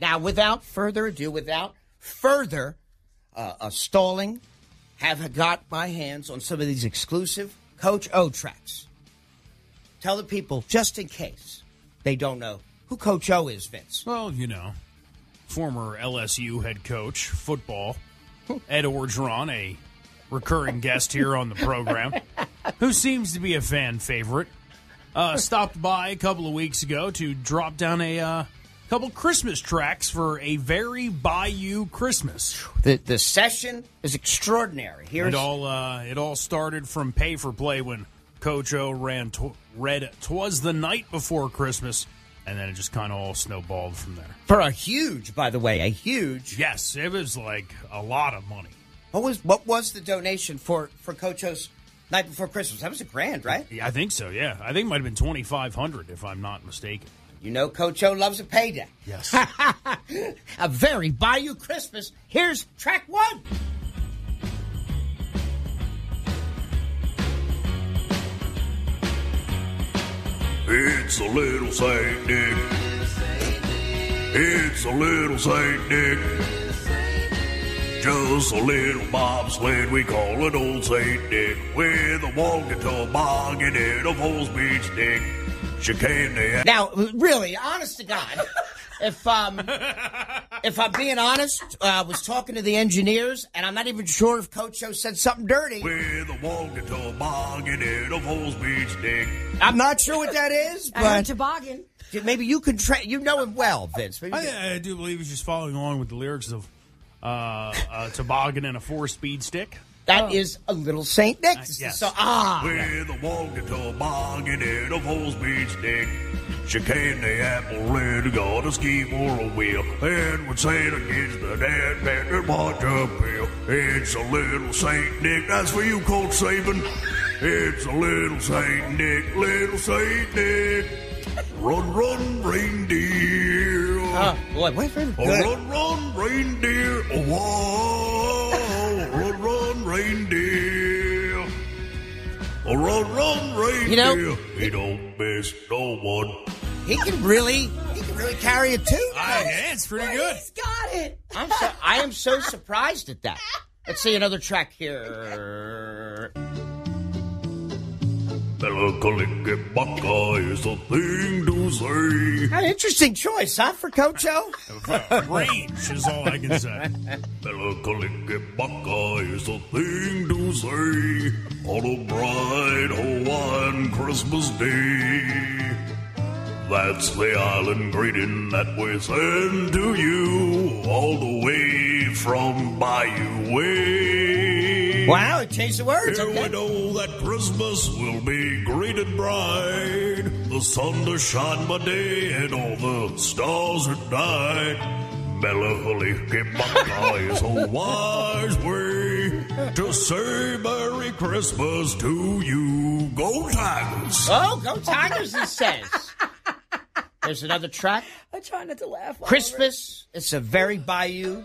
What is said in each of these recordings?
Now, without further ado, without further uh, uh, stalling, have got my hands on some of these exclusive Coach O tracks. Tell the people, just in case they don't know who Coach O is, Vince. Well, you know, former LSU head coach, football, Ed Orgeron, a recurring guest here on the program, who seems to be a fan favorite, uh, stopped by a couple of weeks ago to drop down a uh, couple Christmas tracks for a very Bayou Christmas. The the session is extraordinary. Here's It all uh, it all started from pay for play when Coach O ran tw- read "Twas the Night Before Christmas," and then it just kind of all snowballed from there. for a huge, by the way, a huge. Yes, it was like a lot of money. What was what was the donation for for Coach O's night before Christmas? That was a grand, right? Yeah, I think so. Yeah, I think it might have been twenty five hundred if I'm not mistaken. You know, Coach O loves a payday. Yes. A very Bayou Christmas. Here's track one. It's a little Saint Nick. It's a little Saint Nick. Just a little bobsled we call it old Saint Nick. With a walking toboggan and a full speed stick. Chicane the Now, really, honest to God, if um, if I'm being honest, uh, I was talking to the engineers, and I'm not even sure if Coach O said something dirty. with a walking toboggan and a full speed stick. I'm not sure what that is, I heard but toboggan. maybe you can. Tra- you know him well, Vince. Maybe you I, I do believe he's just following along with the lyrics of uh, a toboggan and a four speed stick. That is a little Saint Nick. yes. So ah, With a walking toboggan and a full speed stick. Chicane the apple red, got a ski for a wheel. And when Santa gets the dad panther watch a pill. It's a little Saint Nick, that's for you, Coach Saban. It's a little Saint Nick, little Saint Nick. Run, run, reindeer. oh boy, wait for Oh, run, run, reindeer. Oh, whoa. Run, run, reindeer. Oh, run, run, reindeer. You know- he don't miss no one. He can really, he can really carry a tune. yeah, it's pretty good. He's got it. I'm so, I am so surprised at that. Let's see another track here. Baka is a thing to say. An interesting choice, huh, for Coach O? Range is all I can say. Baka is a thing to say on a bright Hawaiian Christmas day. That's the island greeting that we send to you all the way from Bayou Way. Wow, it changed the words. Here we know that Christmas will be greeted bright. The sun to shine by day and all the stars at night. Melancholy is a wise way to say Merry Christmas to you. Go Tigers! Oh, go Tigers, he says. There's another track. I try not to laugh. Christmas. It's a very Bayou.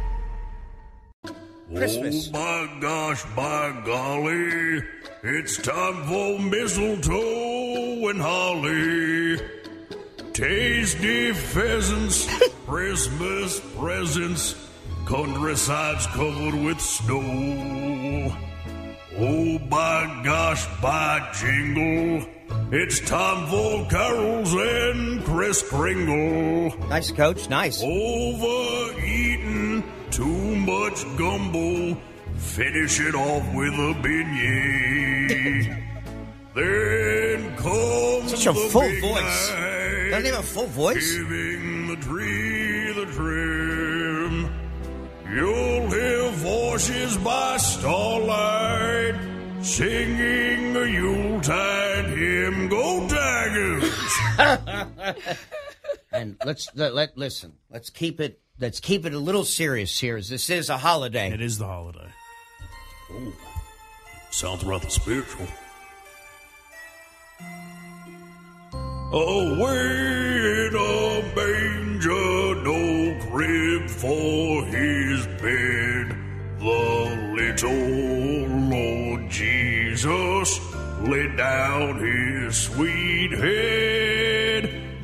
Christmas. Oh my gosh, by golly, it's time for mistletoe and holly. Tasty pheasants, Christmas presents, countrysides covered with snow. Oh my gosh, by jingle, it's time for carols and Kris Kringle. Nice, coach. Nice. Overeating too much gumbo. Finish it off with a beignet. then comes Such a full voice. Doesn't have a full voice? Giving the tree the trim. You'll hear voices by starlight singing a Yuletide hymn. Go Tigers! And let's let, let listen. Let's keep it. Let's keep it a little serious here, as this is a holiday. It is the holiday. Sounds rather spiritual. Away in a manger, no crib for his bed. The little Lord Jesus laid down his sweet head.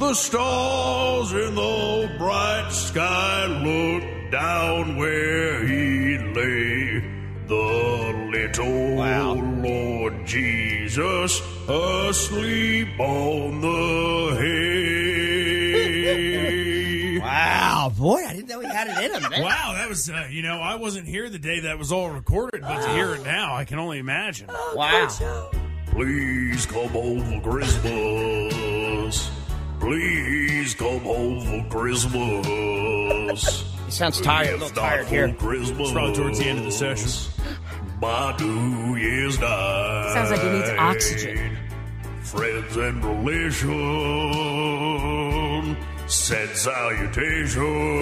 The stars in the bright sky looked down where he lay. The little Wow. Lord Jesus asleep on the hay. Wow, boy, I didn't know he had it in him. Man. Wow, that was, uh, you know, I wasn't here the day that was all recorded, but to hear it now, I can only imagine. Wow. Please come home for Christmas. Please come home for Christmas. He sounds tired, a little tired here. Christmas. It's probably towards the end of the session. By New Year's night. Sounds like he needs oxygen. Friends and relation said salutation.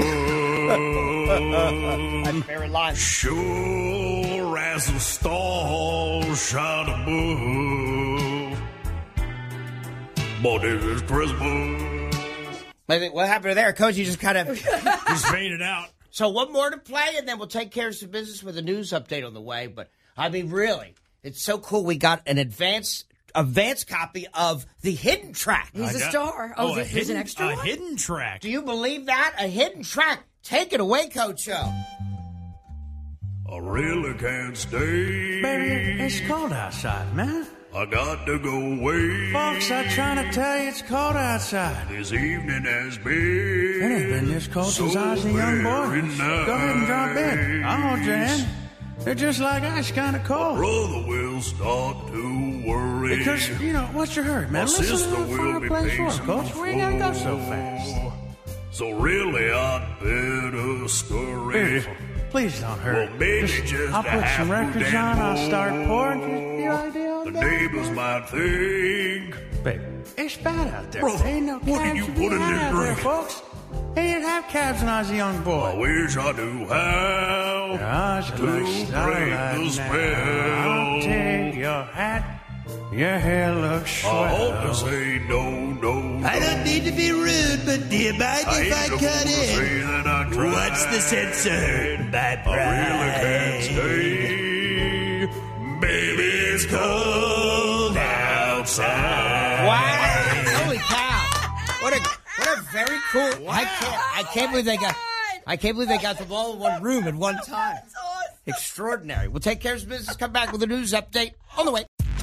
My favorite line. Sure as the stars shine above. But it is Christmas. I think what happened there, Coach? You just kind of. Just faded out. so one more to play, and then we'll take care of some business with a news update on the way. But I mean, really, it's so cool. We got an advance advance copy of the hidden track. He's a got- star. Oh, oh a there's hidden, an extra a one? hidden track. Do you believe that? A hidden track. Take it away, Coach Show. I really can't stay. Baby, it's cold outside, man. I got to go away. Folks, I'm trying to tell you it's cold outside. This evening has been. It ain't been this cold so since I was a young boy. very Go ahead and drop in. I'll hold your hand. They're just like ice, kind of cold. Brother will start to worry. Because, you know, what's your hurry, man? My Listen sister to the will be pacing Coach. We ain't gotta go so fast. So really, I'd better scurry. Beautiful. Please don't hurry. Well, maybe just I'll put some records on. I'll start pouring. Just be like the The neighbors might think. Baby, it's bad out there. Brother, ain't no what did you to put in had this out there, drink? folks. They didn't have cabs when I was a young boy. I wish I knew how Gosh, to looks break starlight the spell. I'll take your hat. Your hair looks swell. I hope to say no, no. I don't need to be rude, but do you mind I if I ain't cut in? that I tried. What's the sense of hurting my I really can't stay. Baby, it's cold outside. Wow! Holy cow! What a what a very cool. I can't I can't believe they got I can't believe they got them all in one room at one time. Extraordinary. We'll take care of some business. Come back with a news update on the way.